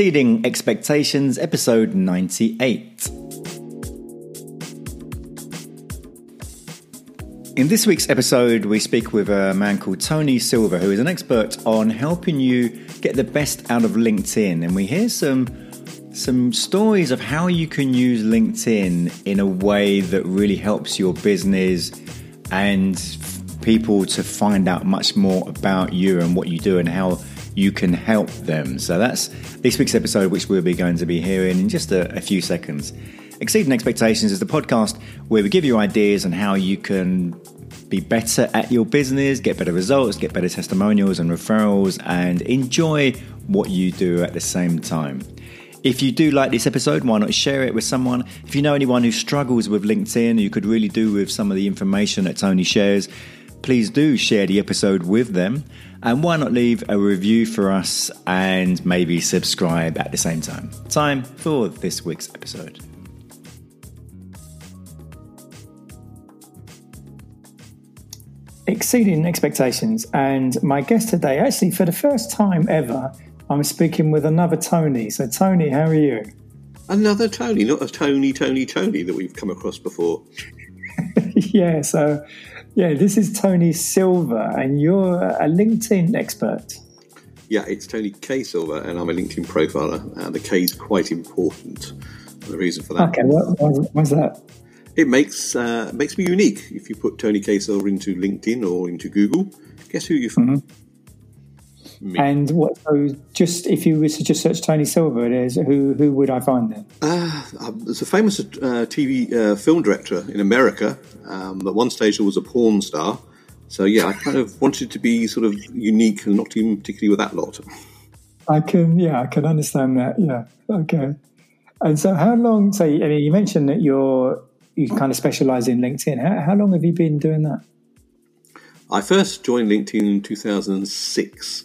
Exceeding Expectations, episode 98. In this week's episode, we speak with a man called Tony Silver, who is an expert on helping you get the best out of LinkedIn. And we hear some some stories of how you can use LinkedIn in a way that really helps your business and people to find out much more about you and what you do and how you can help them. So that's this week's episode, which we'll be going to be hearing in just a, a few seconds. Exceeding Expectations is the podcast where we give you ideas on how you can be better at your business, get better results, get better testimonials and referrals, and enjoy what you do at the same time. If you do like this episode, why not share it with someone? If you know anyone who struggles with LinkedIn, you could really do with some of the information that Tony shares, please do share the episode with them. And why not leave a review for us and maybe subscribe at the same time? Time for this week's episode. Exceeding expectations. And my guest today, actually, for the first time ever, I'm speaking with another Tony. So, Tony, how are you? Another Tony, not a Tony, Tony, Tony that we've come across before. yeah, so yeah, this is Tony Silver, and you're a LinkedIn expert. Yeah, it's Tony K Silver, and I'm a LinkedIn profiler. Uh, the K is quite important. The reason for that. Okay, what, what's that? It makes uh, makes me unique. If you put Tony K Silver into LinkedIn or into Google, guess who you find? Mm-hmm. Me. And what? So, just if you were to just search Tony Silver, it is who who would I find then? Uh, there's a famous uh, TV uh, film director in America. Um, at one stage, there was a porn star. So yeah, I kind of wanted to be sort of unique and not even particularly with that lot. I can, yeah, I can understand that. Yeah, okay. And so, how long? So, I mean, you mentioned that you're you kind of specialize in LinkedIn. How, how long have you been doing that? I first joined LinkedIn in 2006.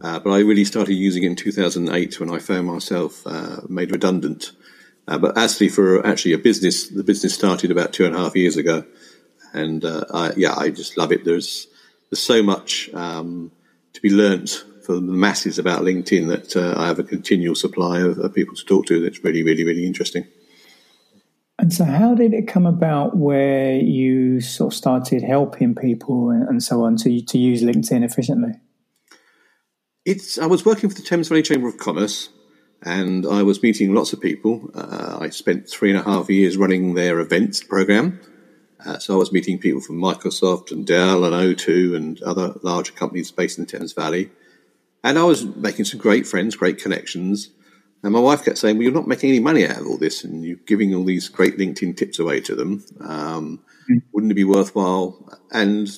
Uh, but I really started using it in 2008 when I found myself uh, made redundant. Uh, but actually, for actually a business, the business started about two and a half years ago, and uh, I, yeah, I just love it. There's there's so much um, to be learnt for the masses about LinkedIn that uh, I have a continual supply of, of people to talk to. That's really, really, really interesting. And so, how did it come about where you sort of started helping people and, and so on to to use LinkedIn efficiently? It's. I was working for the Thames Valley Chamber of Commerce, and I was meeting lots of people. Uh, I spent three and a half years running their events program. Uh, so I was meeting people from Microsoft and Dell and O2 and other larger companies based in the Thames Valley. And I was making some great friends, great connections. And my wife kept saying, "Well, you're not making any money out of all this, and you're giving all these great LinkedIn tips away to them. Um, mm-hmm. Wouldn't it be worthwhile?" And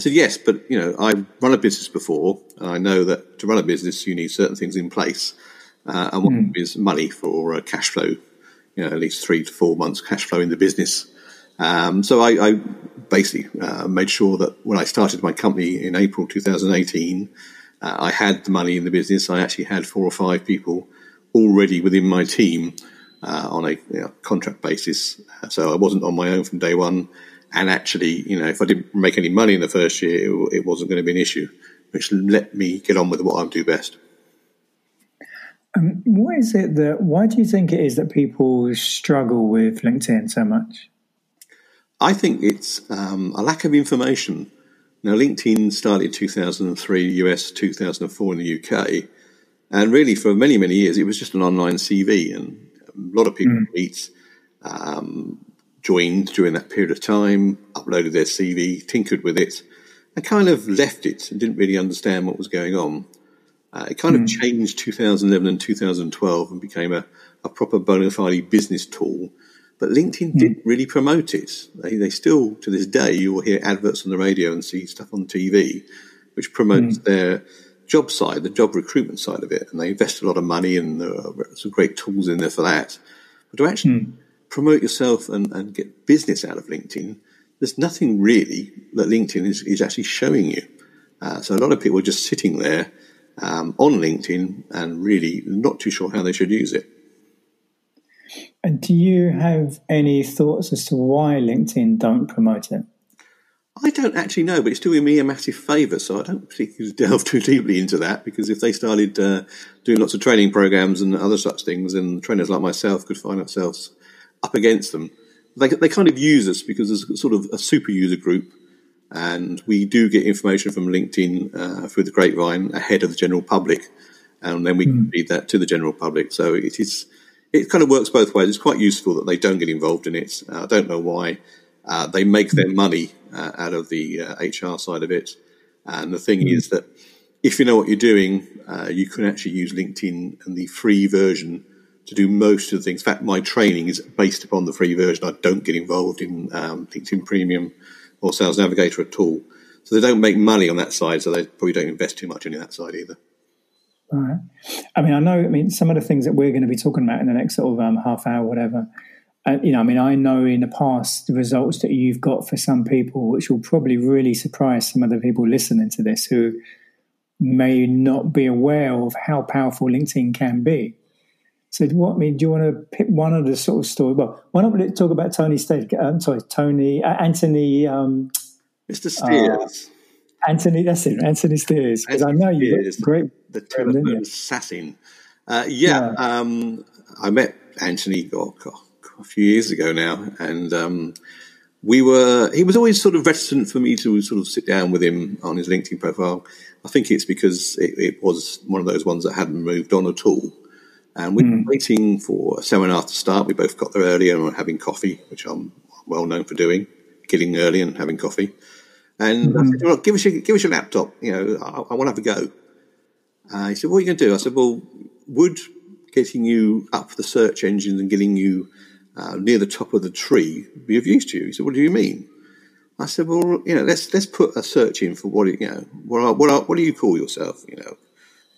I said, yes, but you know, I've run a business before, and I know that to run a business, you need certain things in place, uh, and one mm. is money for uh, cash flow. You know, at least three to four months cash flow in the business. Um, so I, I basically uh, made sure that when I started my company in April 2018, uh, I had the money in the business. I actually had four or five people already within my team uh, on a you know, contract basis. So I wasn't on my own from day one. And actually, you know, if I didn't make any money in the first year, it, it wasn't going to be an issue, which let me get on with what I do best. Um, what is it that? Why do you think it is that people struggle with LinkedIn so much? I think it's um, a lack of information. Now, LinkedIn started in 2003 US, 2004 in the UK, and really for many many years it was just an online CV, and a lot of people mm. meet um, joined during that period of time, uploaded their CV, tinkered with it, and kind of left it and didn't really understand what was going on. Uh, it kind mm. of hmm. changed 2011 and 2012 and became a, a proper bona fide business tool. But LinkedIn mm. didn't really promote it. They, they still, to this day, you will hear adverts on the radio and see stuff on TV, which promotes mm. their job side, the job recruitment side of it. And they invest a lot of money and there are some great tools in there for that. But to actually hmm promote yourself and, and get business out of LinkedIn, there's nothing really that LinkedIn is, is actually showing you. Uh, so a lot of people are just sitting there um, on LinkedIn and really not too sure how they should use it. And do you have any thoughts as to why LinkedIn don't promote it? I don't actually know, but it's doing me a massive favour. So I don't particularly delve too deeply into that because if they started uh, doing lots of training programs and other such things, then trainers like myself could find ourselves up against them, they, they kind of use us because there's sort of a super user group, and we do get information from LinkedIn uh, through the grapevine ahead of the general public, and then we mm. can feed that to the general public. So it is it kind of works both ways. It's quite useful that they don't get involved in it. Uh, I don't know why. Uh, they make their money uh, out of the HR uh, side of it. And the thing mm. is that if you know what you're doing, uh, you can actually use LinkedIn and the free version to do most of the things. In fact, my training is based upon the free version. I don't get involved in um, LinkedIn Premium or Sales Navigator at all. So they don't make money on that side, so they probably don't invest too much in that side either. All right. I mean, I know. I mean, some of the things that we're going to be talking about in the next sort of um, half hour, whatever. Uh, you know, I mean, I know in the past the results that you've got for some people, which will probably really surprise some of the people listening to this who may not be aware of how powerful LinkedIn can be. So, what I mean, do you want to pick one of the sort of story? Well, why don't we talk about Tony Stead? I'm um, sorry, Tony uh, Anthony, um, Mr. Steers. Uh, Anthony, that's it, Anthony Steers. Because I know you great. The telephone assassin. Uh, yeah, yeah. Um, I met Anthony. Oh, a few years ago now, and um, we were. He was always sort of reticent for me to sort of sit down with him on his LinkedIn profile. I think it's because it, it was one of those ones that hadn't moved on at all. And we were mm. waiting for a seminar to start. We both got there early and were having coffee, which I'm well known for doing, getting early and having coffee. And mm. I said, well, give us your, give us your laptop. You know, I, I want to have a go. Uh, he said, what are you going to do? I said, well, would getting you up the search engines and getting you uh, near the top of the tree be of use to you? He said, what do you mean? I said, well, you know, let's let's put a search in for what you know, what what, what do you call yourself? You know,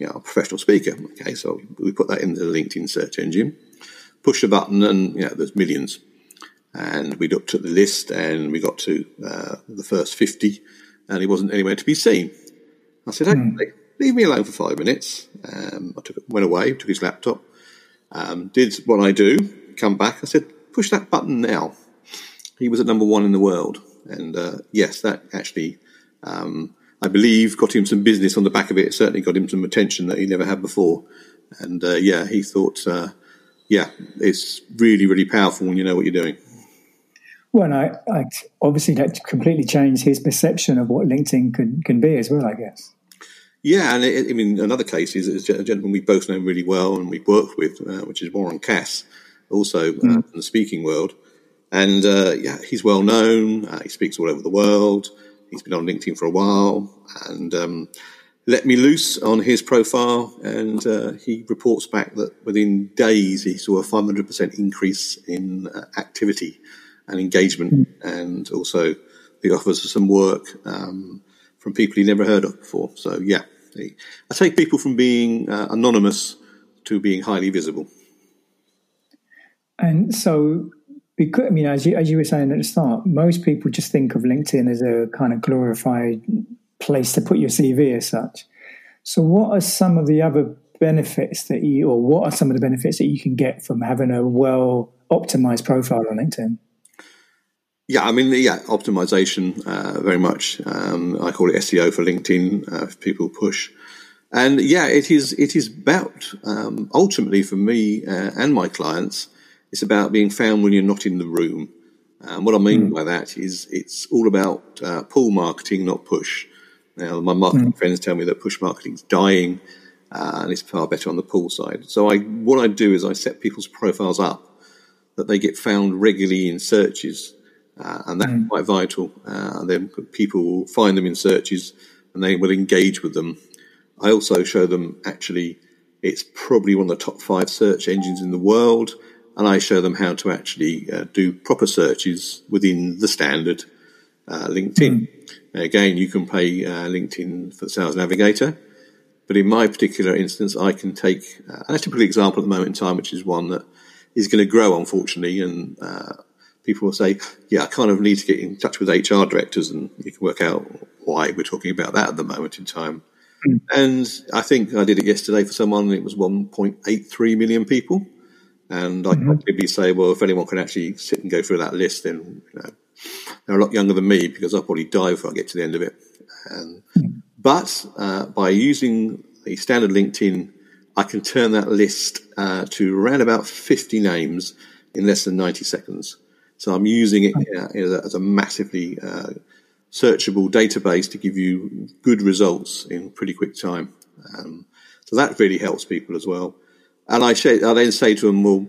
you know, a professional speaker. Okay, so we put that into the LinkedIn search engine, push a button, and you know, there's millions. And we looked at the list, and we got to uh, the first fifty, and he wasn't anywhere to be seen. I said, hmm. "Hey, leave me alone for five minutes." Um, I took went away, took his laptop, um, did what I do, come back. I said, "Push that button now." He was at number one in the world, and uh, yes, that actually. Um, I believe, got him some business on the back of it. it. Certainly got him some attention that he never had before. And uh, yeah, he thought, uh, yeah, it's really, really powerful when you know what you're doing. Well, I, I, obviously that completely changed his perception of what LinkedIn can can be as well. I guess. Yeah, and it, I mean, another case is, is, a gentleman we both know really well and we've worked with, uh, which is Warren Cass, also mm. in the speaking world. And uh, yeah, he's well known. Uh, he speaks all over the world. He's been on LinkedIn for a while and um, let me loose on his profile. And uh, he reports back that within days he saw a 500% increase in uh, activity and engagement. And also the offers of some work um, from people he never heard of before. So, yeah, I take people from being uh, anonymous to being highly visible. And so because I mean, as you as you were saying at the start, most people just think of LinkedIn as a kind of glorified place to put your CV as such. So, what are some of the other benefits that you, or what are some of the benefits that you can get from having a well optimized profile on LinkedIn? Yeah, I mean, yeah, optimization uh, very much. Um, I call it SEO for LinkedIn. Uh, if people push, and yeah, it is. It is about um, ultimately for me uh, and my clients it's about being found when you're not in the room. And what I mean mm. by that is it's all about uh, pull marketing, not push. Now, my marketing mm. friends tell me that push marketing is dying uh, and it's far better on the pull side. So, I, what I do is I set people's profiles up that they get found regularly in searches, uh, and that's mm. quite vital. Uh, then people will find them in searches and they will engage with them. I also show them actually it's probably one of the top five search engines in the world and I show them how to actually uh, do proper searches within the standard uh, LinkedIn. Mm. Again, you can pay uh, LinkedIn for the Sales Navigator, but in my particular instance, I can take uh, a typical example at the moment in time, which is one that is going to grow, unfortunately, and uh, people will say, "Yeah, I kind of need to get in touch with HR directors," and you can work out why we're talking about that at the moment in time. Mm. And I think I did it yesterday for someone, and it was 1.83 million people. And I mm-hmm. can maybe say, well, if anyone can actually sit and go through that list, then you know, They're a lot younger than me because I'll probably die before I get to the end of it. Um, but uh, by using the standard LinkedIn, I can turn that list uh, to around about 50 names in less than 90 seconds. So I'm using it uh, as, a, as, a, massively uh, searchable database to give you good results in pretty quick time. Um, so that really helps people as well. And I, say, I then say to them, well,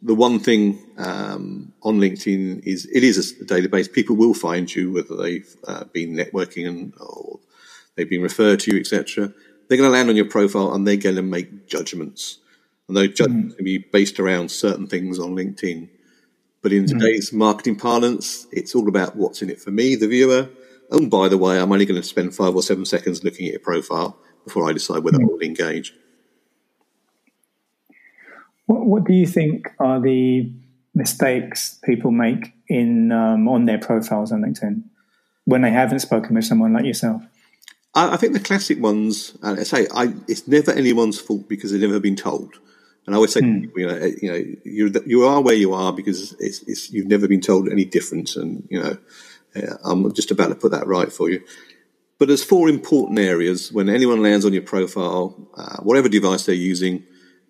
the one thing um, on LinkedIn is it is a database. People will find you whether they've uh, been networking and or they've been referred to you, etc. They're going to land on your profile and they're going to make judgments, and those judgments mm. can be based around certain things on LinkedIn. But in mm. today's marketing parlance, it's all about what's in it for me, the viewer. And by the way, I'm only going to spend five or seven seconds looking at your profile before I decide whether mm. I will engage. What, what do you think are the mistakes people make in um, on their profiles on LinkedIn when they haven't spoken with someone like yourself? I, I think the classic ones, and I say, I, it's never anyone's fault because they've never been told. And I always say, mm. you know, you know, you you are where you are because it's, it's, you've never been told any different, and you know, I'm just about to put that right for you. But there's four important areas when anyone lands on your profile, uh, whatever device they're using,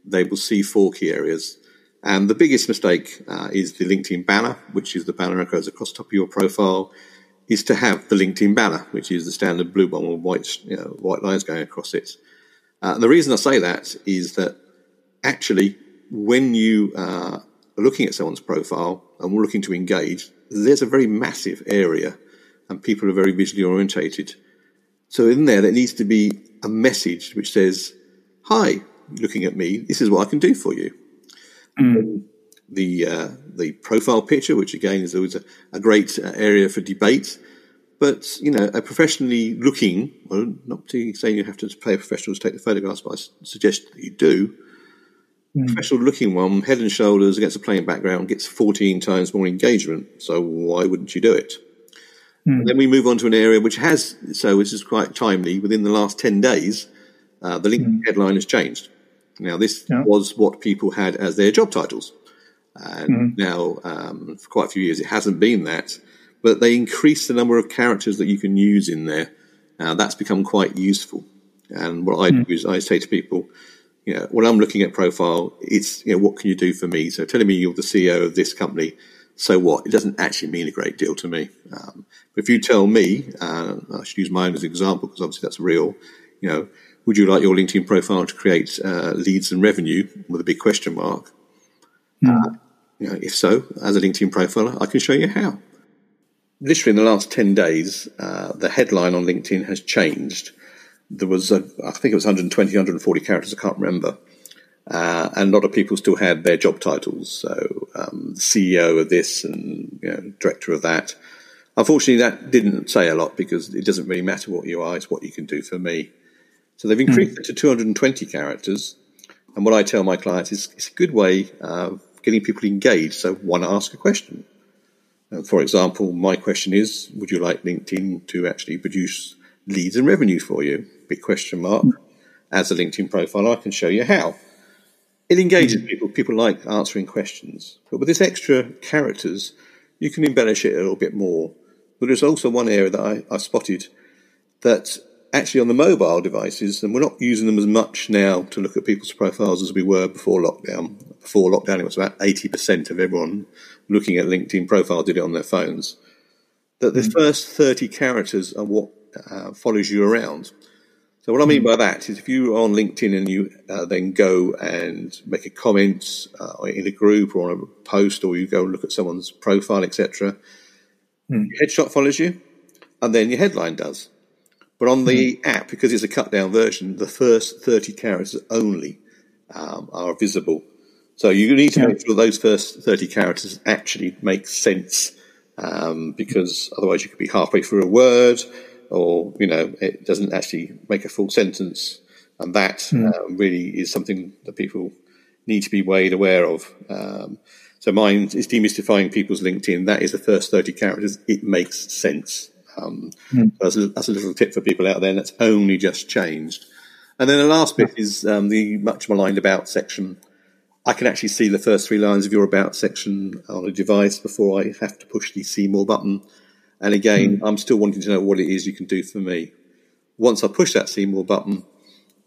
they will see four key areas. And the biggest mistake uh, is the LinkedIn banner, which is the banner that goes across top of your profile, is to have the LinkedIn banner, which is the standard blue one with white, you know, white lines going across it. Uh, and the reason I say that is that actually, when you uh, are looking at someone's profile and we're looking to engage, there's a very massive area and people are very visually orientated. So in there, there needs to be a message which says, Hi, looking at me, this is what I can do for you. Mm. The uh, the profile picture, which again is always a, a great uh, area for debate, but you know, a professionally looking, well, not to saying you have to pay a professional to take the photographs, but I suggest that you do. Mm. Professional looking one, head and shoulders against a plain background, gets 14 times more engagement. So why wouldn't you do it? Mm. then we move on to an area which has, so this is quite timely, within the last 10 days, uh, the LinkedIn mm. headline has changed. Now, this yeah. was what people had as their job titles. And mm-hmm. now, um, for quite a few years, it hasn't been that. But they increased the number of characters that you can use in there. Now, that's become quite useful. And what I mm do is I say to people, you know, when I'm looking at profile, it's, you know, what can you do for me? So telling me you're the CEO of this company, so what? It doesn't actually mean a great deal to me. Um, but if you tell me, uh, I should use mine as an example because obviously that's real, you know, would you like your LinkedIn profile to create uh, leads and revenue with a big question mark? Mm. Uh, you know, if so, as a LinkedIn profiler, I can show you how. Literally in the last 10 days, uh, the headline on LinkedIn has changed. There was, a, I think it was 120, 140 characters, I can't remember. Uh, and a lot of people still had their job titles. So, um, CEO of this and you know, director of that. Unfortunately, that didn't say a lot because it doesn't really matter what you are, it's what you can do for me. So they've increased mm. it to 220 characters. And what I tell my clients is it's a good way of getting people engaged. So one, ask a question. Uh, for example, my question is, would you like LinkedIn to actually produce leads and revenue for you? Big question mark. As a LinkedIn profile, I can show you how. It engages mm. people. People like answering questions. But with this extra characters, you can embellish it a little bit more. But there's also one area that I, I spotted that actually on the mobile devices, and we're not using them as much now to look at people's profiles as we were before lockdown. Before lockdown, it was about 80% of everyone looking at LinkedIn profile did it on their phones. That the mm. first 30 characters are what uh, follows you around. So what I mean mm. by that is if you're on LinkedIn and you uh, then go and make a comment uh, in a group or on a post, or you go and look at someone's profile, etc., mm. your headshot follows you, and then your headline does. But on the mm. app, because it's a cut down version, the first 30 characters only um, are visible. So you need to make sure those first 30 characters actually make sense um, because otherwise you could be halfway through a word or, you know, it doesn't actually make a full sentence. And that mm. uh, really is something that people need to be weighed aware of. Um, so mine is demystifying people's LinkedIn. That is the first 30 characters. It makes sense. Um, mm. that's, a, that's, a, little tip for people out there, and that's only just changed. And then the last bit is um, the much maligned about section. I can actually see the first three lines of your about section on a device before I have to push the see more button. And again, mm. I'm still wanting to know what it is you can do for me. Once I push that see more button,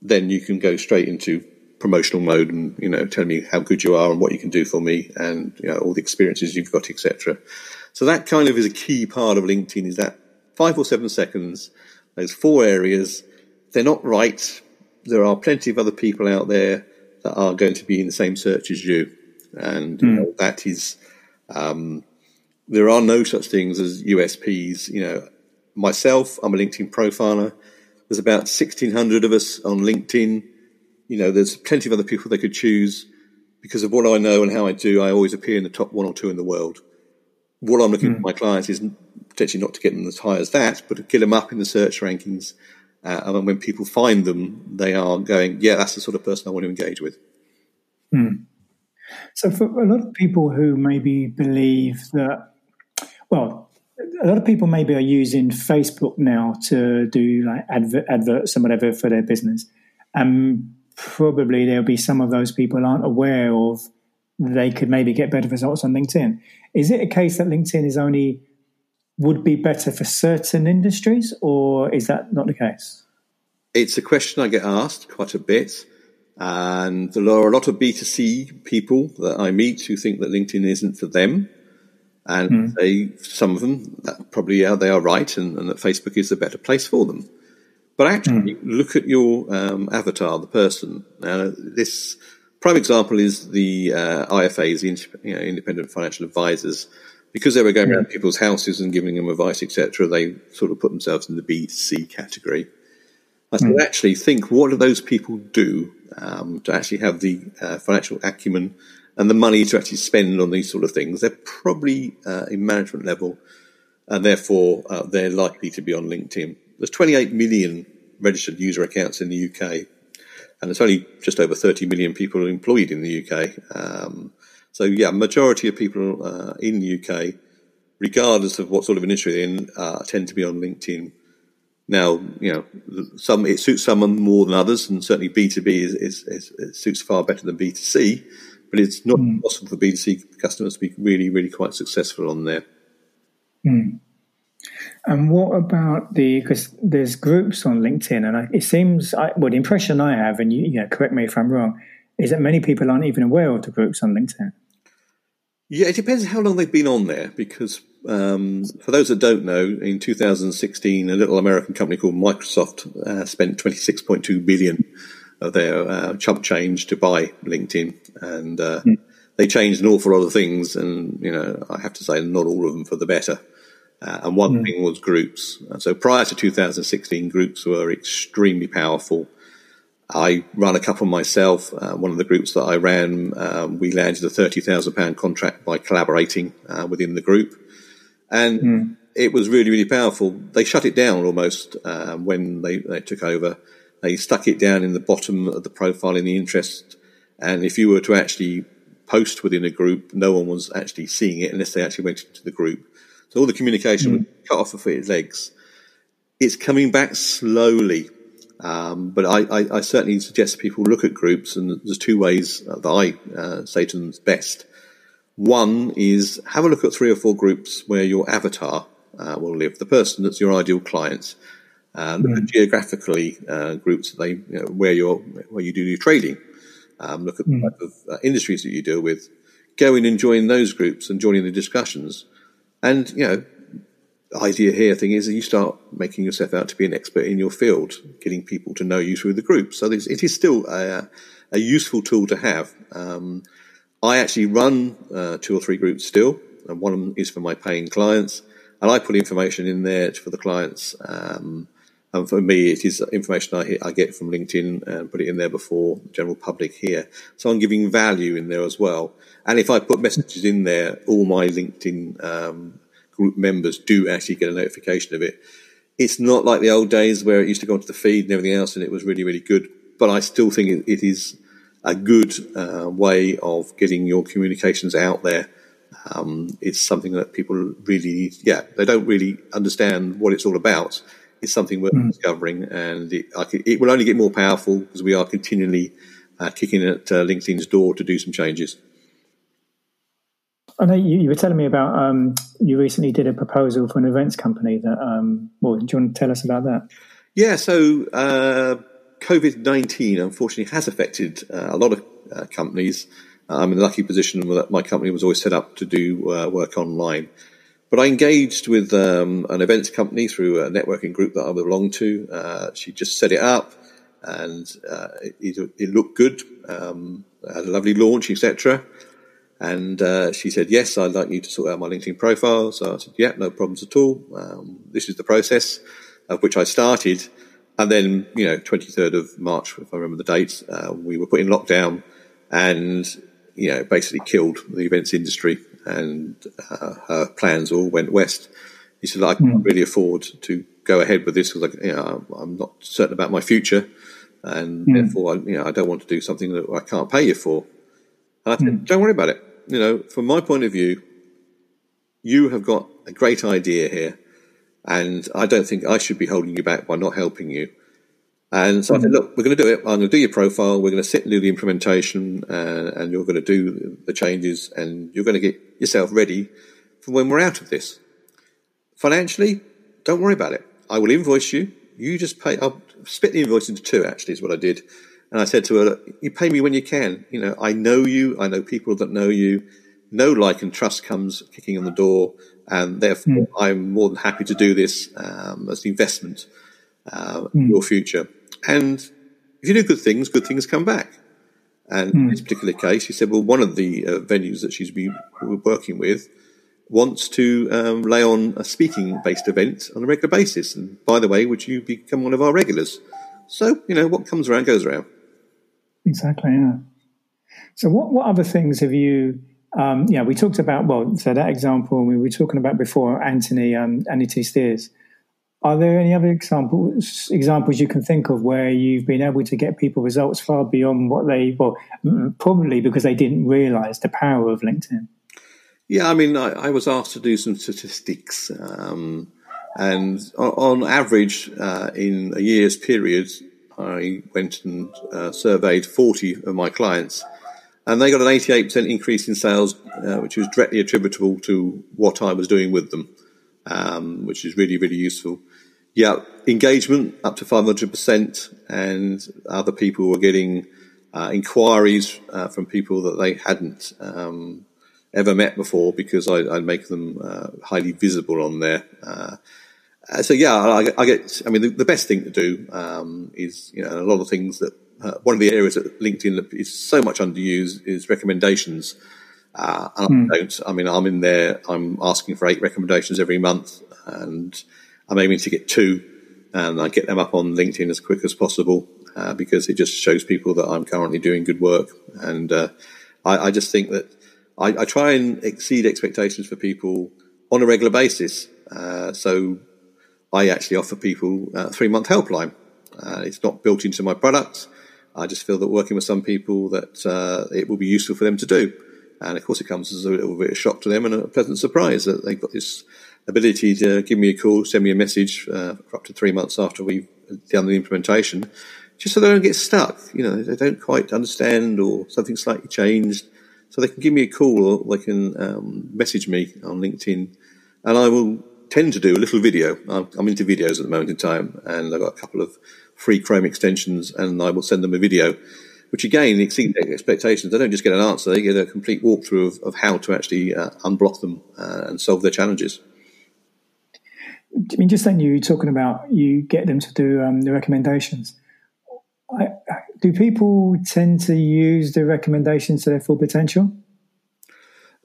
then you can go straight into promotional mode and you know tell me how good you are and what you can do for me and you know all the experiences you've got etc so that kind of is a key part of linkedin is that five or seven seconds those four areas they're not right there are plenty of other people out there that are going to be in the same search as you and mm. you hmm. know, that is um, there are no such things as USPs. You know, myself, I'm a LinkedIn profiler. There's about 1,600 of us on LinkedIn. You know, there's plenty of other people they could choose. Because of what I know and how I do, I always appear in the top one or two in the world. What I'm looking mm. for my clients is potentially not to get them as high as that, but to get them up in the search rankings. Uh, and when people find them, they are going, yeah, that's the sort of person I want to engage with. Mm. So, for a lot of people who maybe believe that, well, a lot of people maybe are using Facebook now to do like adver- adverts and whatever for their business, and probably there'll be some of those people aren't aware of they could maybe get better results on LinkedIn. Is it a case that LinkedIn is only would be better for certain industries, or is that not the case? It's a question I get asked quite a bit. And there are a lot of B2C people that I meet who think that LinkedIn isn't for them. And mm. they, some of them, probably, yeah, they are right, and, and, that Facebook is a better place for them. But actually, mm. look at your um, avatar, the person. Now, this prime example is the uh, IFAs, the you know, independent financial advisors. Because they were going around people's houses and giving them advice, etc., they sort of put themselves in the B2C category. I said, mm. actually, think what do those people do um, to actually have the uh, financial acumen and the money to actually spend on these sort of things. They're probably uh, in management level, and therefore uh, they're likely to be on LinkedIn. There's 28 million registered user accounts in the UK, and there's only just over 30 million people employed in the UK. Um, so yeah, majority of people uh, in the UK, regardless of what sort of industry they're in, uh, tend to be on LinkedIn now, you know, some it suits some more than others, and certainly B two B is, is, is suits far better than B two C. But it's not mm. possible for B two C customers to be really, really quite successful on there. Mm. And what about the because there's groups on LinkedIn, and I, it seems I, well the impression I have, and you, you know, correct me if I'm wrong, is that many people aren't even aware of the groups on LinkedIn. Yeah, it depends how long they've been on there because um, for those that don't know, in 2016, a little American company called Microsoft uh, spent 26.2 billion of their uh, chump change to buy LinkedIn, and uh, mm. they changed an awful lot of things. And you know, I have to say, not all of them for the better. Uh, and one mm. thing was groups. So prior to 2016, groups were extremely powerful. I ran a couple myself. Uh, one of the groups that I ran, um, we landed a thirty thousand pound contract by collaborating uh, within the group, and mm. it was really really powerful. They shut it down almost uh, when they, they took over. They stuck it down in the bottom of the profile in the interest, and if you were to actually post within a group, no one was actually seeing it unless they actually went into the group. So all the communication mm. was cut off of its legs. It's coming back slowly um, but I, I, I, certainly suggest people look at groups, and there's two ways that I uh, say to them is best. One is have a look at three or four groups where your avatar uh, will live, the person that's your ideal client. Uh, look at mm. geographically uh, groups they you know, where you where you do your trading. Um, look at mm. the type of uh, industries that you deal with. Go in and join those groups and join in the discussions. And you know, idea here thing is you start making yourself out to be an expert in your field, getting people to know you through the group. So it is still a, a, useful tool to have. Um, I actually run uh, two or three groups still, and one of them is for my paying clients, and I put information in there for the clients. Um, and for me, it is information I, I get from LinkedIn and put it in there before the general public here. So I'm giving value in there as well. And if I put messages in there, all my LinkedIn um, group members do actually get a notification of it. It's not like the old days where it used to go onto the feed and everything else, and it was really, really good. But I still think it, it is a good uh, way of getting your communications out there. Um, it's something that people really, yeah, they don't really understand what it's all about. It's something we're mm. discovering, and it, it, will only get more powerful because we are continually uh, kicking at uh, LinkedIn's door to do some changes. I know you, you, were telling me about um, you recently did a proposal for an events company. That um, well, do you want to tell us about that? Yeah, so uh, COVID nineteen unfortunately has affected uh, a lot of uh, companies. I'm in a lucky position that my company was always set up to do uh, work online. But I engaged with um, an events company through a networking group that I belong to. Uh, she just set it up, and uh, it, it, looked good. Um, had a lovely launch, etc. And uh, she said, "Yes, I'd like you to sort out my LinkedIn profile." So I said, "Yeah, no problems at all. Um, this is the process," of which I started. And then, you know, 23rd of March, if I remember the date, uh, we were put in lockdown, and you know, basically killed the events industry, and uh, her plans all went west. He said, "I can't mm. really afford to go ahead with this because, you know, I'm not certain about my future, and mm. therefore, I, you know, I don't want to do something that I can't pay you for." And I said, mm. "Don't worry about it. You know, from my point of view, you have got a great idea here, and I don't think I should be holding you back by not helping you." And so I said, look, we're going to do it. I'm going to do your profile. We're going to sit and do the implementation, uh, and you're going to do the changes, and you're going to get yourself ready for when we're out of this. Financially, don't worry about it. I will invoice you. You just pay. I'll split the invoice into two. Actually, is what I did. And I said to her, "You pay me when you can. You know, I know you. I know people that know you. No like and trust comes kicking on the door, and therefore, mm. I'm more than happy to do this um, as an investment uh, mm. in your future." And if you do good things, good things come back. And mm. in this particular case, he said, well, one of the uh, venues that she's been working with wants to um, lay on a speaking based event on a regular basis. And by the way, would you become one of our regulars? So, you know, what comes around goes around. Exactly, yeah. So, what, what other things have you? Um, yeah, we talked about, well, so that example we were talking about before, Anthony, um, Anthony. Steers. Are there any other examples examples you can think of where you've been able to get people results far beyond what they well probably because they didn't realise the power of LinkedIn? Yeah, I mean, I, I was asked to do some statistics, um, and on, on average, uh, in a year's period, I went and uh, surveyed forty of my clients, and they got an eighty-eight percent increase in sales, uh, which was directly attributable to what I was doing with them, um, which is really really useful. Yeah, engagement up to 500%, and other people were getting uh, inquiries uh, from people that they hadn't um, ever met before because I, would make them uh, highly visible on there. Uh, so yeah, I, I, get. I mean, the, the best thing to do um, is you know a lot of things that uh, one of the areas that LinkedIn is so much underused is recommendations. Uh, and mm. I don't. I mean, I'm in there. I'm asking for eight recommendations every month, and I'm aiming to get two, and I get them up on LinkedIn as quick as possible uh, because it just shows people that I'm currently doing good work. And uh, I, I, just think that I, I, try and exceed expectations for people on a regular basis. Uh, so I actually offer people a three month helpline. Uh, it's not built into my product. I just feel that working with some people that uh, it will be useful for them to do. And of course, it comes as a little bit of shock to them and a pleasant surprise that they've got this ability to give me a call, send me a message uh, for up to three months after we've done the implementation, just so they don't get stuck. You know, they don't quite understand or something slightly changed. So they can give me a call or they can um, message me on LinkedIn and I will tend to do a little video. I'm, I'm into videos at the moment in time and I've got a couple of free Chrome extensions and I will send them a video which again exceeds expectations. They don't just get an answer; they get a complete walkthrough of, of how to actually uh, unblock them uh, and solve their challenges. I mean, just then you were talking about you get them to do um, the recommendations. I, do people tend to use the recommendations to their full potential?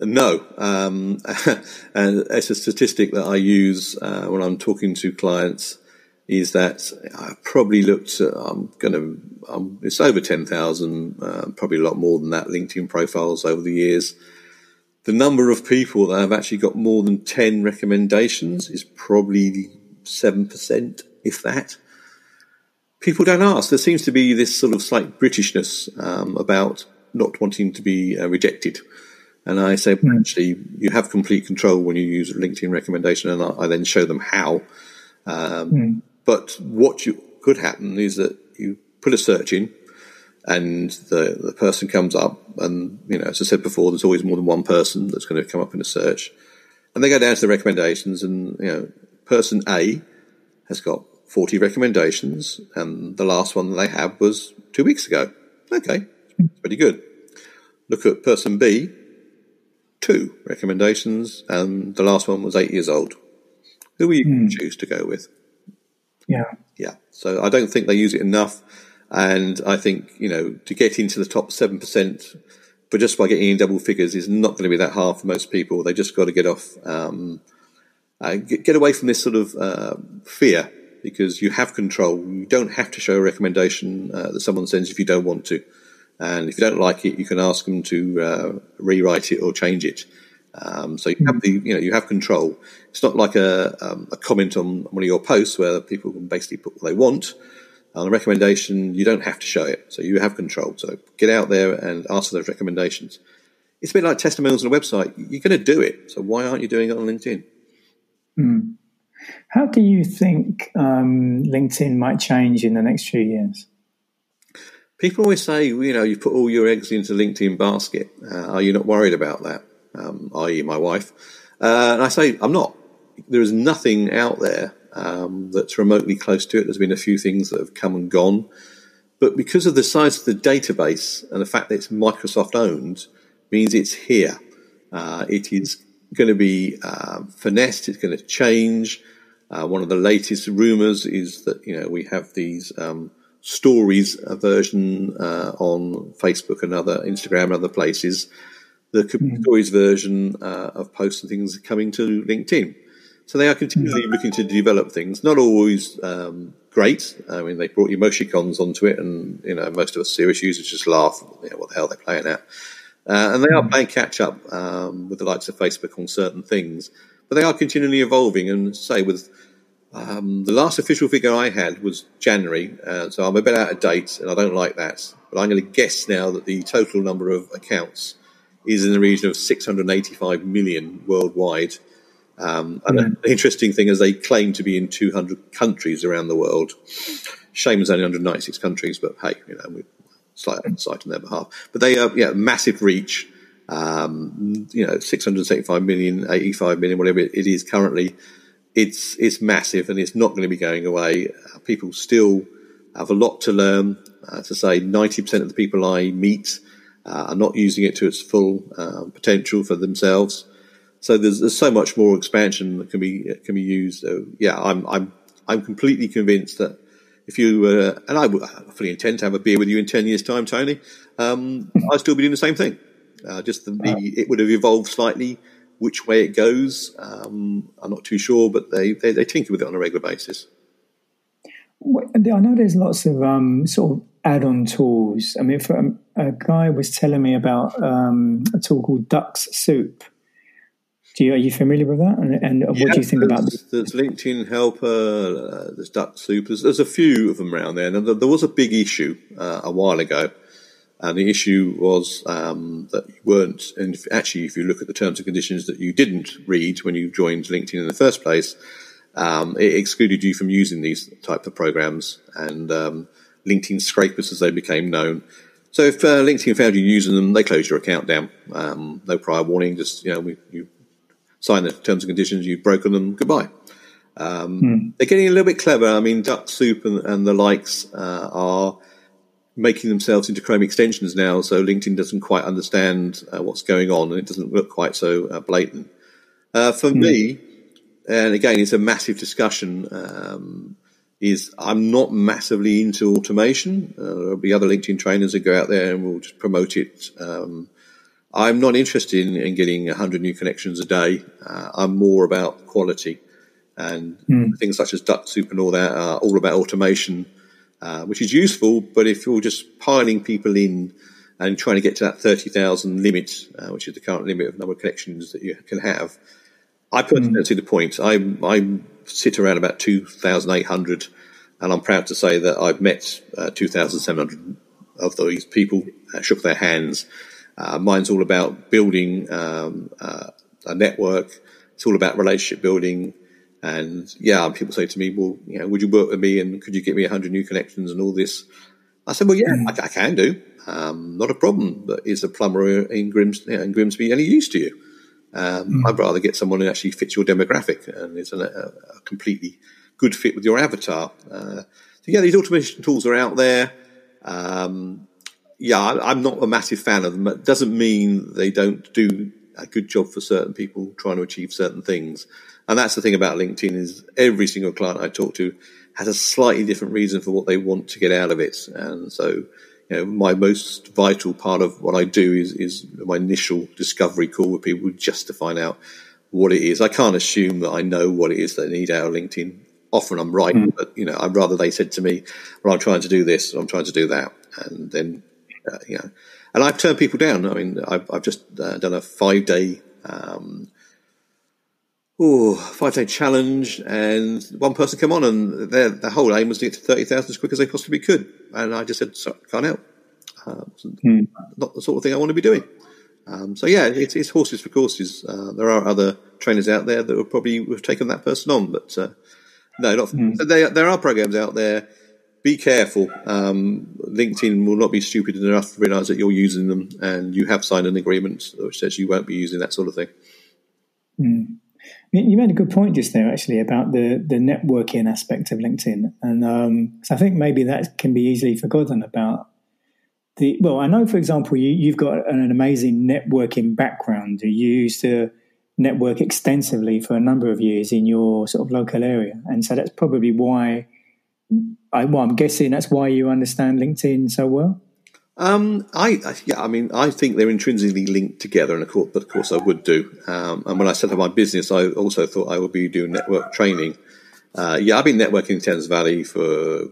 No, um, and it's a statistic that I use uh, when I'm talking to clients. Is that I probably looked at, I'm going to, um, it's over 10,000, uh, probably a lot more than that LinkedIn profiles over the years the number of people that have actually got more than 10 recommendations is probably 7%, if that. People don't ask. There seems to be this sort of slight Britishness um, about not wanting to be uh, rejected. And I say, mm. actually, you have complete control when you use a LinkedIn recommendation, and I, I then show them how. Um, mm. But what you, could happen is that you put a search in, and the, the person comes up, and you know, as I said before, there's always more than one person that's going to come up in a search, and they go down to the recommendations, and you know, person A has got 40 recommendations, and the last one they had was two weeks ago. Okay, pretty good. Look at person B, two recommendations, and the last one was eight years old. Who will you mm. choose to go with? Yeah. Yeah. So I don't think they use it enough. And I think, you know, to get into the top 7%, but just by getting in double figures is not going to be that hard for most people. They just got to get off, um, uh, get, get, away from this sort of uh, fear because you have control. You don't have to show a recommendation uh, that someone sends if you don't want to. And if you don't like it, you can ask them to uh, rewrite it or change it. Um, so you have the, you know, you have control. It's not like a, um, a comment on one of your posts where people can basically put what they want. On a recommendation, you don't have to show it, so you have control. So get out there and ask for those recommendations. It's a bit like testimonials on a website. You're going to do it, so why aren't you doing it on LinkedIn? Mm. How do you think um, LinkedIn might change in the next few years? People always say, you know, you put all your eggs into LinkedIn basket. Uh, are you not worried about that? Um, i.e., my wife. Uh, and I say, I'm not. There is nothing out there um, that's remotely close to it. There's been a few things that have come and gone. But because of the size of the database and the fact that it's Microsoft owned, means it's here. Uh, it is going to be uh, finessed. It's going to change. Uh, one of the latest rumors is that you know we have these um, stories version uh, on Facebook and other Instagram and other places. The mm. stories version uh, of posts and things coming to LinkedIn. So they are continually looking to develop things. Not always um, great. I mean, they brought emoticons onto it, and you know, most of us serious users just laugh. You know, what the hell they're playing at? Uh, and they are playing catch up um, with the likes of Facebook on certain things, but they are continually evolving. And say with um, the last official figure I had was January, uh, so I'm a bit out of date, and I don't like that. But I'm going to guess now that the total number of accounts is in the region of 685 million worldwide. Um, and yeah. the interesting thing is they claim to be in 200 countries around the world. Shame there's only 196 countries, but hey, you know, we're slightly on site on their behalf. But they are, yeah, massive reach. Um, you know, 675 million, 85 million, whatever it is currently. It's, it's massive and it's not going to be going away. Uh, people still have a lot to learn. Uh, to say 90% of the people I meet uh, are not using it to its full uh, potential for themselves. So there's, there's so much more expansion that can be can be used. Yeah, I'm I'm I'm completely convinced that if you uh, and I fully intend to have a beer with you in ten years' time, Tony, um, I'd still be doing the same thing. Uh, just the, the, it would have evolved slightly. Which way it goes, um, I'm not too sure, but they, they, they tinker with it on a regular basis. I know there's lots of um, sort of add-on tools. I mean, for, um, a guy was telling me about um, a tool called Dux-Soup, you, are you familiar with that? And, and what do you think about this? There's LinkedIn Helper, uh, there's Dux-Soup, there's, there's, a few of them around there. And there was a big issue uh, a while ago. And the issue was um, that you weren't, and if, actually, if you look at the terms and conditions that you didn't read when you joined LinkedIn in the first place, um, it excluded you from using these type of programs and um, LinkedIn scrapers, as they became known. So if uh, LinkedIn found you using them, they closed your account down. Um, no prior warning, just you know, we, you sign the terms and conditions, you've broken them, goodbye. Um, hmm. They're getting a little bit clever. I mean, Dux-Soup and, and the likes uh, are making themselves into Chrome extensions now, so LinkedIn doesn't quite understand uh, what's going on and it doesn't look quite so uh, blatant. Uh, for hmm. me, and again, it's a massive discussion. Um, is I'm not massively into automation. Uh, there'll be other LinkedIn trainers that go out there and will just promote it um, I'm not interested in, in getting 100 new connections a day. Uh, I'm more about quality. And mm. things such as Dux-Soup and all that are all about automation, uh, which is useful. But if you're just piling people in and trying to get to that 30,000 limit, uh, which is the current limit of number of connections that you can have, I personally mm. don't see the point. I, I sit around about 2,800, and I'm proud to say that I've met uh, 2,700 of these people, uh, shook their hands. Uh, mine's all about building um, uh, a network. It's all about relationship building. And yeah, people say to me, well, you know, would you work with me and could you get me 100 new connections and all this? I said, well, yeah, mm. I, I, can do. Um, not a problem. But is a plumber in, Grims, you know, in Grimsby any use to you? Um, mm. I'd rather get someone who actually fits your demographic and is a, a completely good fit with your avatar. Uh, so yeah, these automation tools are out there. Um, yeah, I, am not a massive fan of them. It doesn't mean they don't do a good job for certain people trying to achieve certain things. And that's the thing about LinkedIn is every single client I talk to has a slightly different reason for what they want to get out of it. And so, you know, my most vital part of what I do is, is my initial discovery call with people just to find out what it is. I can't assume that I know what it is they need out of LinkedIn. Often I'm right, mm. but you know, I'd rather they said to me, "Well, I'm trying to do this, I'm trying to do that," and then uh, you know, and I've turned people down. I mean, I've, I've just uh, done a five day, um, oh, five day challenge, and one person came on, and their their whole aim was to get to thirty thousand as quick as they possibly could, and I just said, Sorry, can't help. Uh, hmm. Not the sort of thing I want to be doing. Um, so yeah, it's, it's, horses for courses. Uh, there are other trainers out there that would probably have taken that person on, but uh, no, not. Hmm. There, there are programs out there be careful. Um, LinkedIn will not be stupid enough to realize that you're using them and you have signed an agreement which says you won't be using that sort of thing. Mm. You made a good point just there, actually, about the the networking aspect of LinkedIn, and um, so I think maybe that can be easily forgotten about the. Well, I know, for example, you, you've got an amazing networking background. You used to network extensively for a number of years in your sort of local area, and so that's probably why I, well, I'm guessing that's why you understand LinkedIn so well. Um, I, yeah, I mean, I think they're intrinsically linked together, and of course, but of course, I would do. Um, and when I set up my business, I also thought I would be doing network training. Uh, yeah, I've been networking in Thames Valley for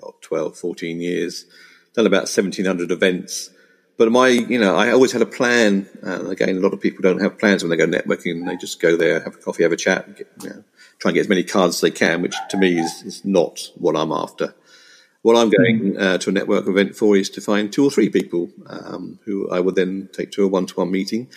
God, 12, 14 years. Done about 1,700 events. But my, you know, I always had a plan. And again, a lot of people don't have plans when they go networking. They just go there, have a coffee, have a chat, get, you know, try and get as many cards as they can, which to me is, is not what I'm after. What I'm going uh, to a network event for is to find two or three people um, who I would then take to a one to one meeting.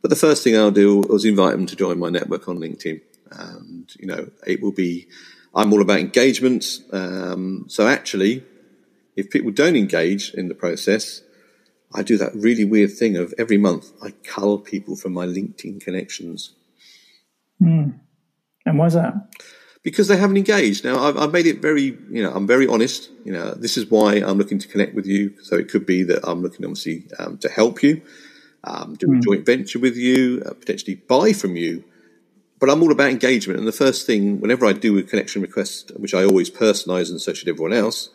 But the first thing I'll do is invite them to join my network on LinkedIn. And, you know, it will be, I'm all about engagement. Um, so actually, if people don't engage in the process, I do that really weird thing of every month I cull people from my LinkedIn connections. Mm. And why's that? Because they haven't engaged. Now, I've, I've, made it very, you know, I'm very honest. You know, this is why I'm looking to connect with you. So it could be that I'm looking, obviously, um, to help you, um, do mm. a hmm. joint venture with you, uh, potentially buy from you. But I'm all about engagement. And the first thing, whenever I do a connection request, which I always personalize and so should everyone else,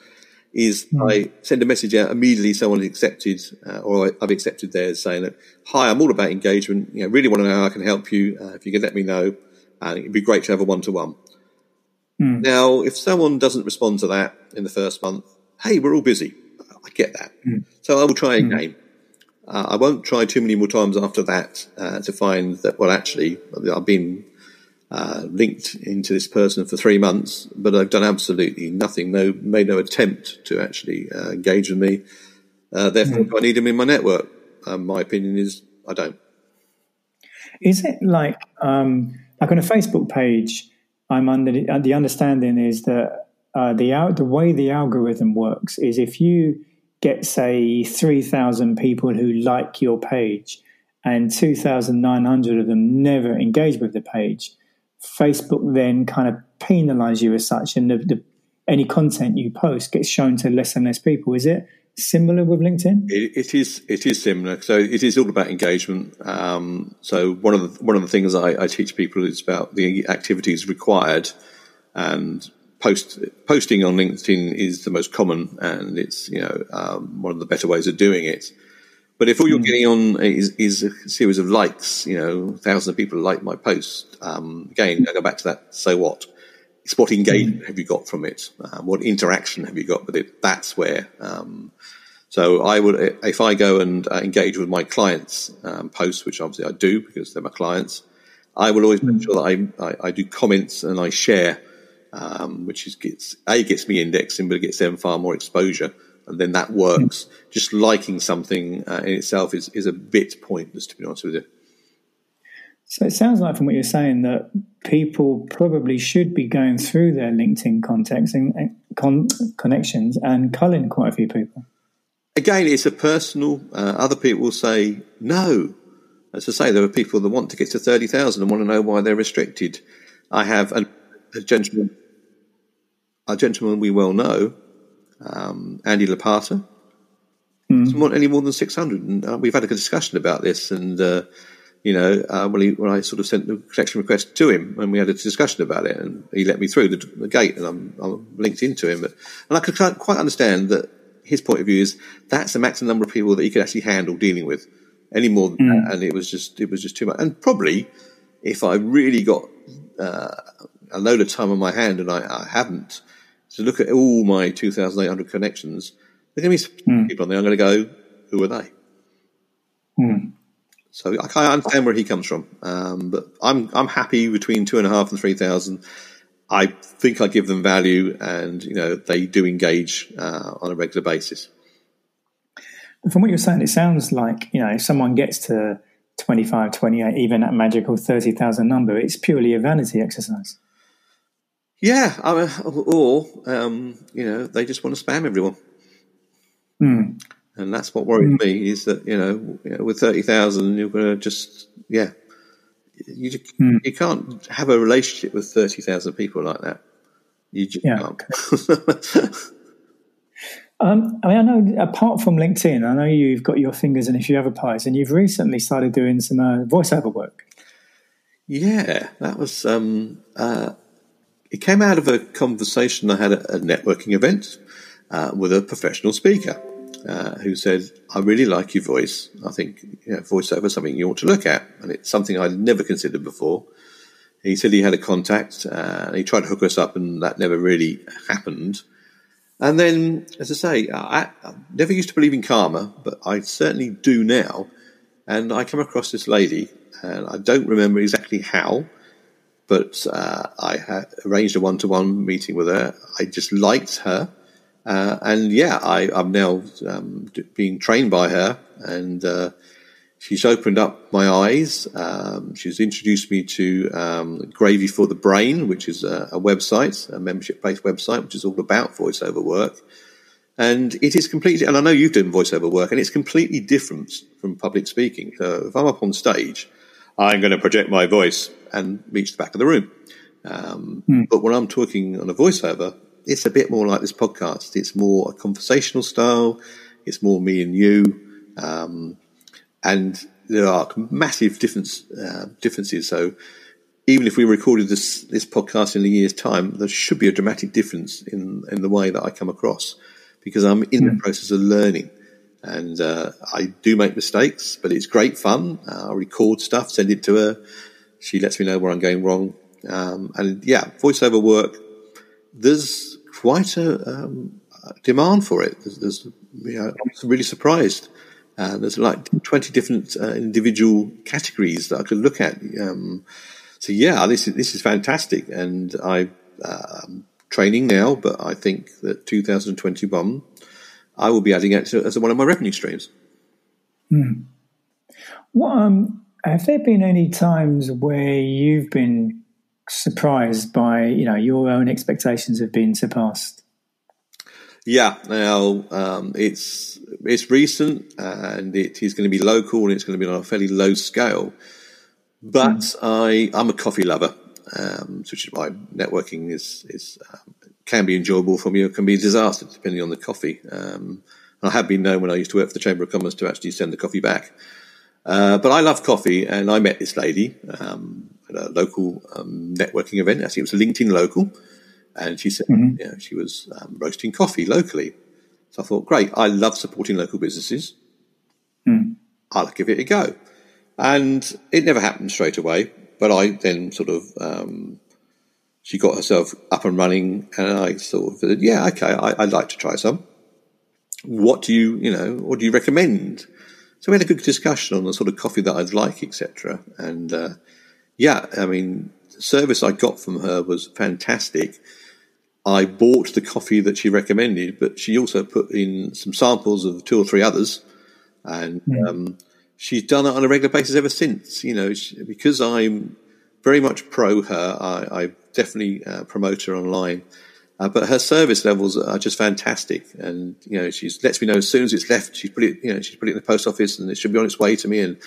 is mm. I send a message out immediately. Someone has accepted, uh, or I've accepted theirs, saying that, "Hi, I'm all about engagement. You know, really want to know how I can help you. Uh, if you can let me know, and it'd be great to have a one to one one. Now, if someone doesn't respond to that in the first month, hey, we're all busy. I get that. Mm. So I will try hmm. again. Mm. Uh, I won't try too many more times after that uh, to find that, well, actually, I've been uh, linked into this person for three months, but I've done absolutely nothing, no, made no attempt to actually uh, engage with me. Uh, therefore, mm. I need them in my network. Um, my opinion is I don't. Is it like, um, like on a Facebook page, I'm under the, uh, the understanding is that uh, the the way the algorithm works is if you get say three thousand people who like your page, and two thousand nine hundred of them never engage with the page, Facebook then kind of penalise you as such, and the, the, any content you post gets shown to less and less people. Is it? Similar with LinkedIn? It, it is. It is similar. So it is all about engagement. Um, so one of the one of the things I, I, teach people is about the activities required, and post posting on LinkedIn is the most common, and it's you know um, one of the better ways of doing it. But if all you're mm. getting on is, is, a series of likes, you know, thousands of people like my post. Um, again, I go back to that. So what? It's what engagement mm. have you got from it? Um, what interaction have you got with it? That's where um, so I would, if I go and uh, engage with my clients' um, posts, which obviously I do because they're my clients, I will always make mm. sure that I, I, I do comments and I share, um, which is gets a gets me indexing, but it gets them far more exposure, and then that works. Mm. Just liking something uh, in itself is is a bit pointless, to be honest with you. So it sounds like from what you're saying that people probably should be going through their LinkedIn contacts and con- connections and culling quite a few people. Again, it's a personal. Uh, other people will say no. As I say, there are people that want to get to thirty thousand and want to know why they're restricted. I have a, a gentleman, a gentleman we well know, um, Andy Lopata, mm. doesn't want any more than six hundred, and uh, we've had a discussion about this. And uh, you know, uh, when, he, when, I sort of sent the connection request to him, and we had a discussion about it, and he let me through the, the gate, and I'm, I'm, linked into him. But, and I could quite understand that his point of view is that's the maximum number of people that he could actually handle dealing with. Any more than mm. that, and it was just it was just too much. And probably, if I really got uh, a load of time on my hand, and I, I haven't, to look at all my 2,800 connections, there are going to be mm. people on there. I'm going to go, who are they? So I, I understand where he comes from, um, but I'm I'm happy between two and a half and three thousand. I think I give them value, and you know they do engage uh, on a regular basis. From what you're saying, it sounds like you know if someone gets to 25, 28, even that magical thirty thousand number, it's purely a vanity exercise. Yeah, I mean, or um, you know they just want to spam everyone, mm. And that's what worries mm. me is that you know, with thirty thousand you're going to just yeah you mm. you can't have a relationship with thirty thousand people like that. You just yeah. can't. um, I mean, I know apart from LinkedIn, I know you've got your fingers in a few other pies, and you've recently started doing some uh, voiceover work. Yeah, that was. Um, uh, it came out of a conversation I had at a networking event uh, with a professional speaker uh, who said, I really like your voice. I think you know, voiceover is something you ought to look at. And it's something I'd never considered before. He said he had a contact uh, and he tried to hook us up, and that never really happened. And then, as I say, I, I never used to believe in karma, but I certainly do now. And I come across this lady, and I don't remember exactly how, but uh, I had arranged a one to one meeting with her. I just liked her. Uh, and yeah, I, am now um, being trained by her, and uh, she's opened up my eyes. Um, she's introduced me to um, Gravy for the Brain, which is a, a website, a membership based website, which is all about voiceover work. And it is completely, and I know you've done voiceover work, and it's completely different from public speaking. So if I'm up on stage, I'm going to project my voice and reach the back of the room. Um, mm. But when I'm talking on a voiceover, it's a bit more like this podcast. It's more a conversational style. It's more me and you, um, and there are massive difference uh, differences. So even if we recorded this this podcast in a year's time, there should be a dramatic difference in in the way that I come across because I'm in the hmm. process of learning. And uh, I do make mistakes, but it's great fun. Uh, I record stuff, send it to her. She lets me know where I'm going wrong. Um, and yeah, voiceover work. There's quite a um, demand for it. There's, there's you know, I'm really surprised. Uh, there's like 20 different uh, individual categories that I could look at. Um, so yeah, this is, this is fantastic. And I, uh, I'm training now, but I think that 2021, I will be adding it to, as one of my revenue streams. Hmm. Well, um, have there been any times where you've been surprised by you know your own expectations have been surpassed? Yeah, now um, it's it's recent and it is going to be local and it's going to be on a fairly low scale. But mm. I I'm a coffee lover, um, which is why networking is is um, can be enjoyable for me or can be a disaster depending on the coffee. Um, I have been known when I used to work for the Chamber of Commerce to actually send the coffee back. Uh, but I love coffee, and I met this lady um, at a local um, networking event. I think it was a LinkedIn local, and she said mm-hmm. you know, she was um, roasting coffee locally. So I thought, great, I love supporting local businesses. Mm. I'll give it a go. And it never happened straight away, but I then sort of um, she got herself up and running, and I sort of said, yeah, okay, I, would like to try some. What do you, you know, what do you recommend? So we had a good discussion on the sort of coffee that I'd like, etc. And uh, yeah, I mean, the service I got from her was fantastic. I bought the coffee that she recommended, but she also put in some samples of two or three others, and yeah. um, she's done it on a regular basis ever since. You know, she, because I'm very much pro her, I, I definitely uh, promote her online, Uh, but her service levels are just fantastic, and you know she lets me know as soon as it's left. She's put it, you know, she's put it in the post office, and it should be on its way to me. And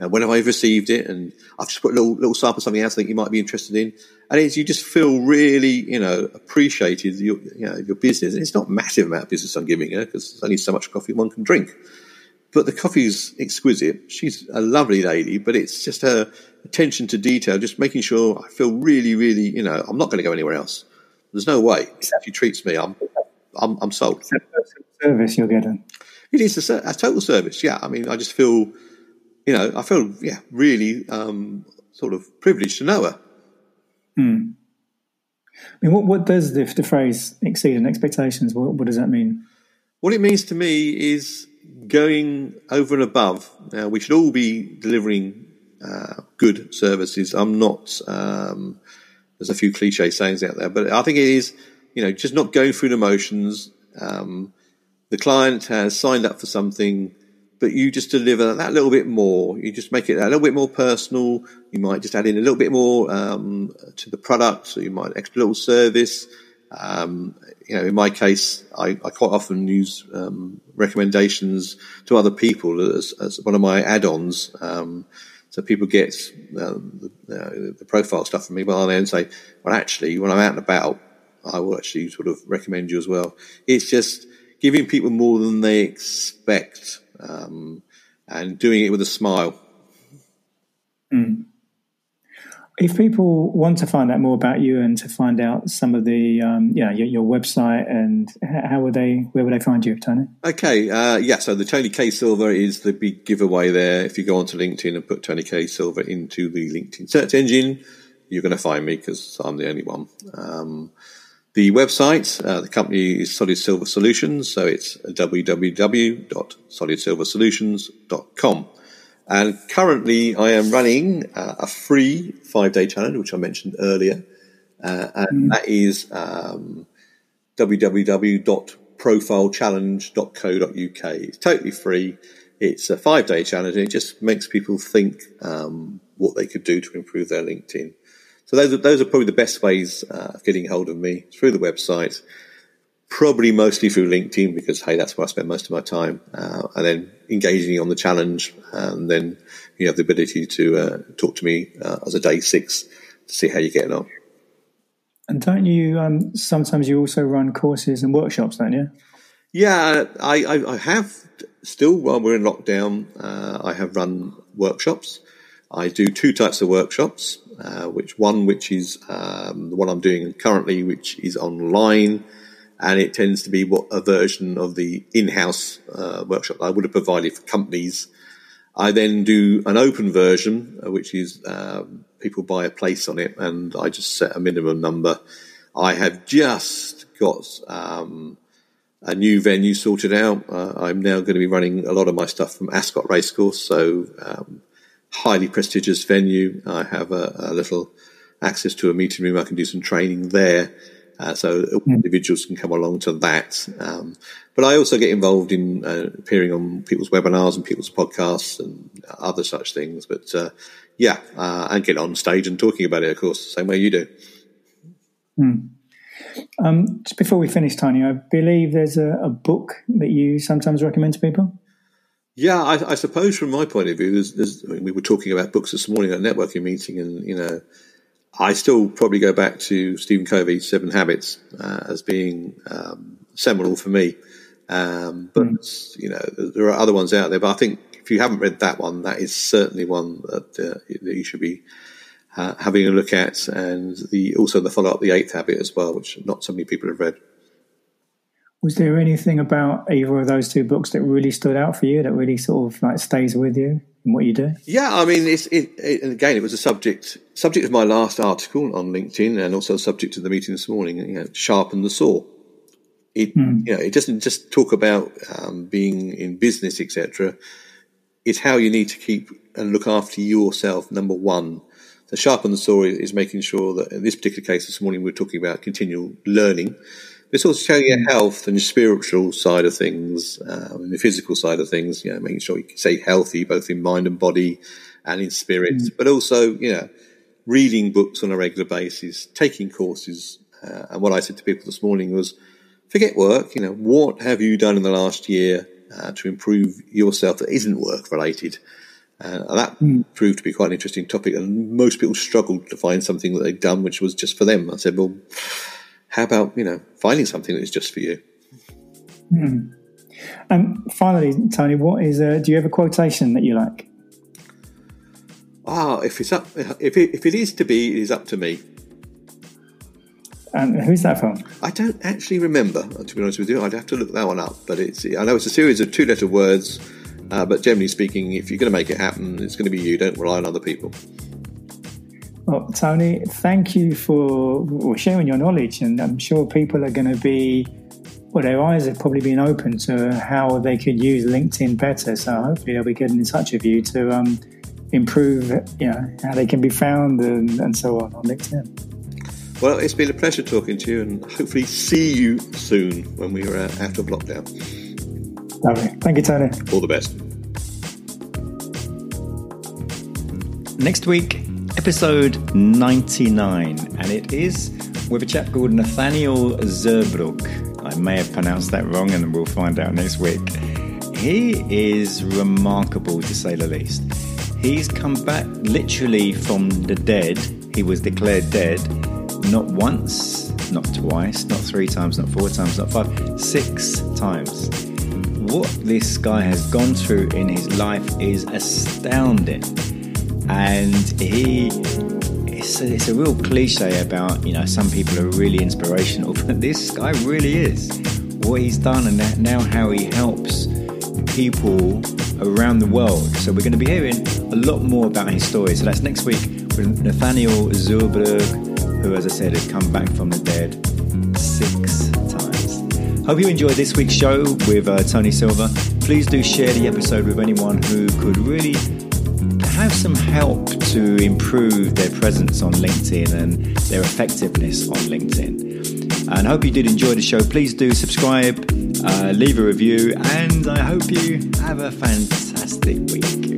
uh, when have I received it? And I've just put a little, little sample of something else I think you might be interested in. And it's, you just feel really, you know, appreciated your, you know, your business. And it's not massive amount of business I'm giving her because there's only so much coffee one can drink. But the coffee's exquisite. She's a lovely lady, but it's just her attention to detail, just making sure I feel really, really, you know, I'm not going to go anywhere else. There's no way. If she treats me, I'm, I'm, I'm sold. Service you're getting. It is a, a, total service. Yeah. I mean, I just feel, you know, I feel, yeah, really, um, sort of privileged to know her. Hmm. I mean, what, what does the, the phrase exceeding expectations, what, what does that mean? What it means to me is going over and above. Now, we should all be delivering uh, good services. I'm not, um, there's a few cliche sayings out there, but I think it is, you know, just not going through the motions. Um, the client has signed up for something, but you just deliver that little bit more. You just make it a little bit more personal. You might just add in a little bit more um, to the product. So you might extra little service. Um, you know, in my case, I, I quite often use um, recommendations to other people as, as one of my add-ons. Um, so people get uh, the, uh, the, profile stuff from me, but I then say, well, actually, when I'm out and about, I will actually sort of recommend you as well. It's just giving people more than they expect um, and doing it with a smile. Mm. If people want to find out more about you and to find out some of the, um, yeah, your, your, website and how would they, where would they find you, Tony? Okay, uh, yeah. So the Tony K Silver is the big giveaway there. If you go onto LinkedIn and put Tony K Silver into the LinkedIn search engine, you're going to find me because I'm the only one. Um, the website, uh, the company is Solid Silver Solutions, so it's www.solidsilversolutions.com. And currently, I am running uh, a free five day challenge, which I mentioned earlier. Uh, and mm. that is um, www.profilechallenge.co.uk. It's totally free. It's a five day challenge, and it just makes people think um, what they could do to improve their LinkedIn. So those are, those are probably the best ways uh, of getting hold of me through the website probably mostly through LinkedIn because hey, that's where I spend most of my time, uh, and then engaging on the challenge, and then you have the ability to uh, talk to me uh, as a day six to see how you're getting on. And don't you um, sometimes you also run courses and workshops, don't you? Yeah, I, I, I have still while we're in lockdown. Uh, I have run workshops. I do two types of workshops. Uh, which one, which is um, the one I'm doing currently, which is online and it tends to be what a version of the in-house uh, workshop I would have provided for companies. I then do an open version, uh, which is um, people buy a place on it, and I just set a minimum number. I have just got um, a new venue sorted out. Uh, I'm now going to be running a lot of my stuff from Ascot Racecourse, so um, highly prestigious venue. I have a, a little access to a meeting room. I can do some training there uh, so individuals can come along to that. Um, but I also get involved in uh, appearing on people's webinars and people's podcasts and other such things. But uh, yeah, uh, and get on stage and talking about it, of course, the same way you do. Hmm. Um, just before we finish, Tony, I believe there's a, a, book that you sometimes recommend to people. Yeah, I, I suppose from my point of view, there's, there's, I mean, we were talking about books this morning at a networking meeting, and you know, I still probably go back to Stephen Covey's Seven Habits uh, as being um, seminal for me. Um, but mm. you know, there are other ones out there. But I think if you haven't read that one, that is certainly one that, uh, that you should be uh, having a look at, and the also the follow up, the Eighth Habit as well, which not so many people have read. Was there anything about either of those two books that really stood out for you that really sort of like stays with you? in what you do? Yeah, I mean, it's it, it, again, it was a subject subject of my last article on LinkedIn, and also subject of the meeting this morning. You know, sharpen the saw. It mm. you know, it doesn't just talk about um, being in business, etc. It's how you need to keep and look after yourself. Number one, the sharpen the saw is making sure that in this particular case this morning we we're talking about continual learning it's also showing your health and your spiritual side of things, um, and the physical side of things. You know, making sure you can stay healthy both in mind and body, and in spirit. Mm. But also, you know, reading books on a regular basis, taking courses, Uh, and what I said to people this morning was, forget work. You know, what have you done in the last year uh, to improve yourself that isn't work related? Uh, that mm. proved to be quite an interesting topic, and most people struggled to find something that they'd done which was just for them. I said, well, how about you know finding something that is just for you? Mm. And finally, Tony, what is? A, do you have a quotation that you like? Ah, if it's up, if it, if it is to be, it is up to me. And who's that from? I don't actually remember. To be honest with you, I'd have to look that one up. But it's I know it's a series of two-letter words uh, but generally speaking, if you're going to make it happen, it's going to be you. Don't rely on other people. Well, Tony, thank you for sharing your knowledge, and I'm sure people are going to be, well, their eyes have probably been open to how they could use LinkedIn better. So hopefully they'll be getting in touch with you to um, improve, you know, how they can be found and, and so on on LinkedIn. Well, it's been a pleasure talking to you, and hopefully see you soon when we are out of lockdown. Lovely. Thank you, Tony. All the best. Next week, episode 99, and it is with a chap called Nathaniel Zerbrook. I may have pronounced that wrong, and we'll find out next week. He is remarkable to say the least. He's come back literally from the dead. He was declared dead not once, not twice, not three times, not four times, not five, six times what this guy has gone through in his life is astounding. And he, it's a, it's a real cliche about, you know, some people are really inspirational, but this guy really is. What he's done and now how he helps people around the world. So we're going to be hearing a lot more about his story. So that's next week with Nathaniel Zurbrug, who, as I said, has come back from the dead six times Hope you enjoyed this week's show with uh, Tony Silver. Please do share the episode with anyone who could really have some help to improve their presence on LinkedIn and their effectiveness on LinkedIn. And I hope you did enjoy the show. Please do subscribe, uh, leave a review, and I hope you have a fantastic week.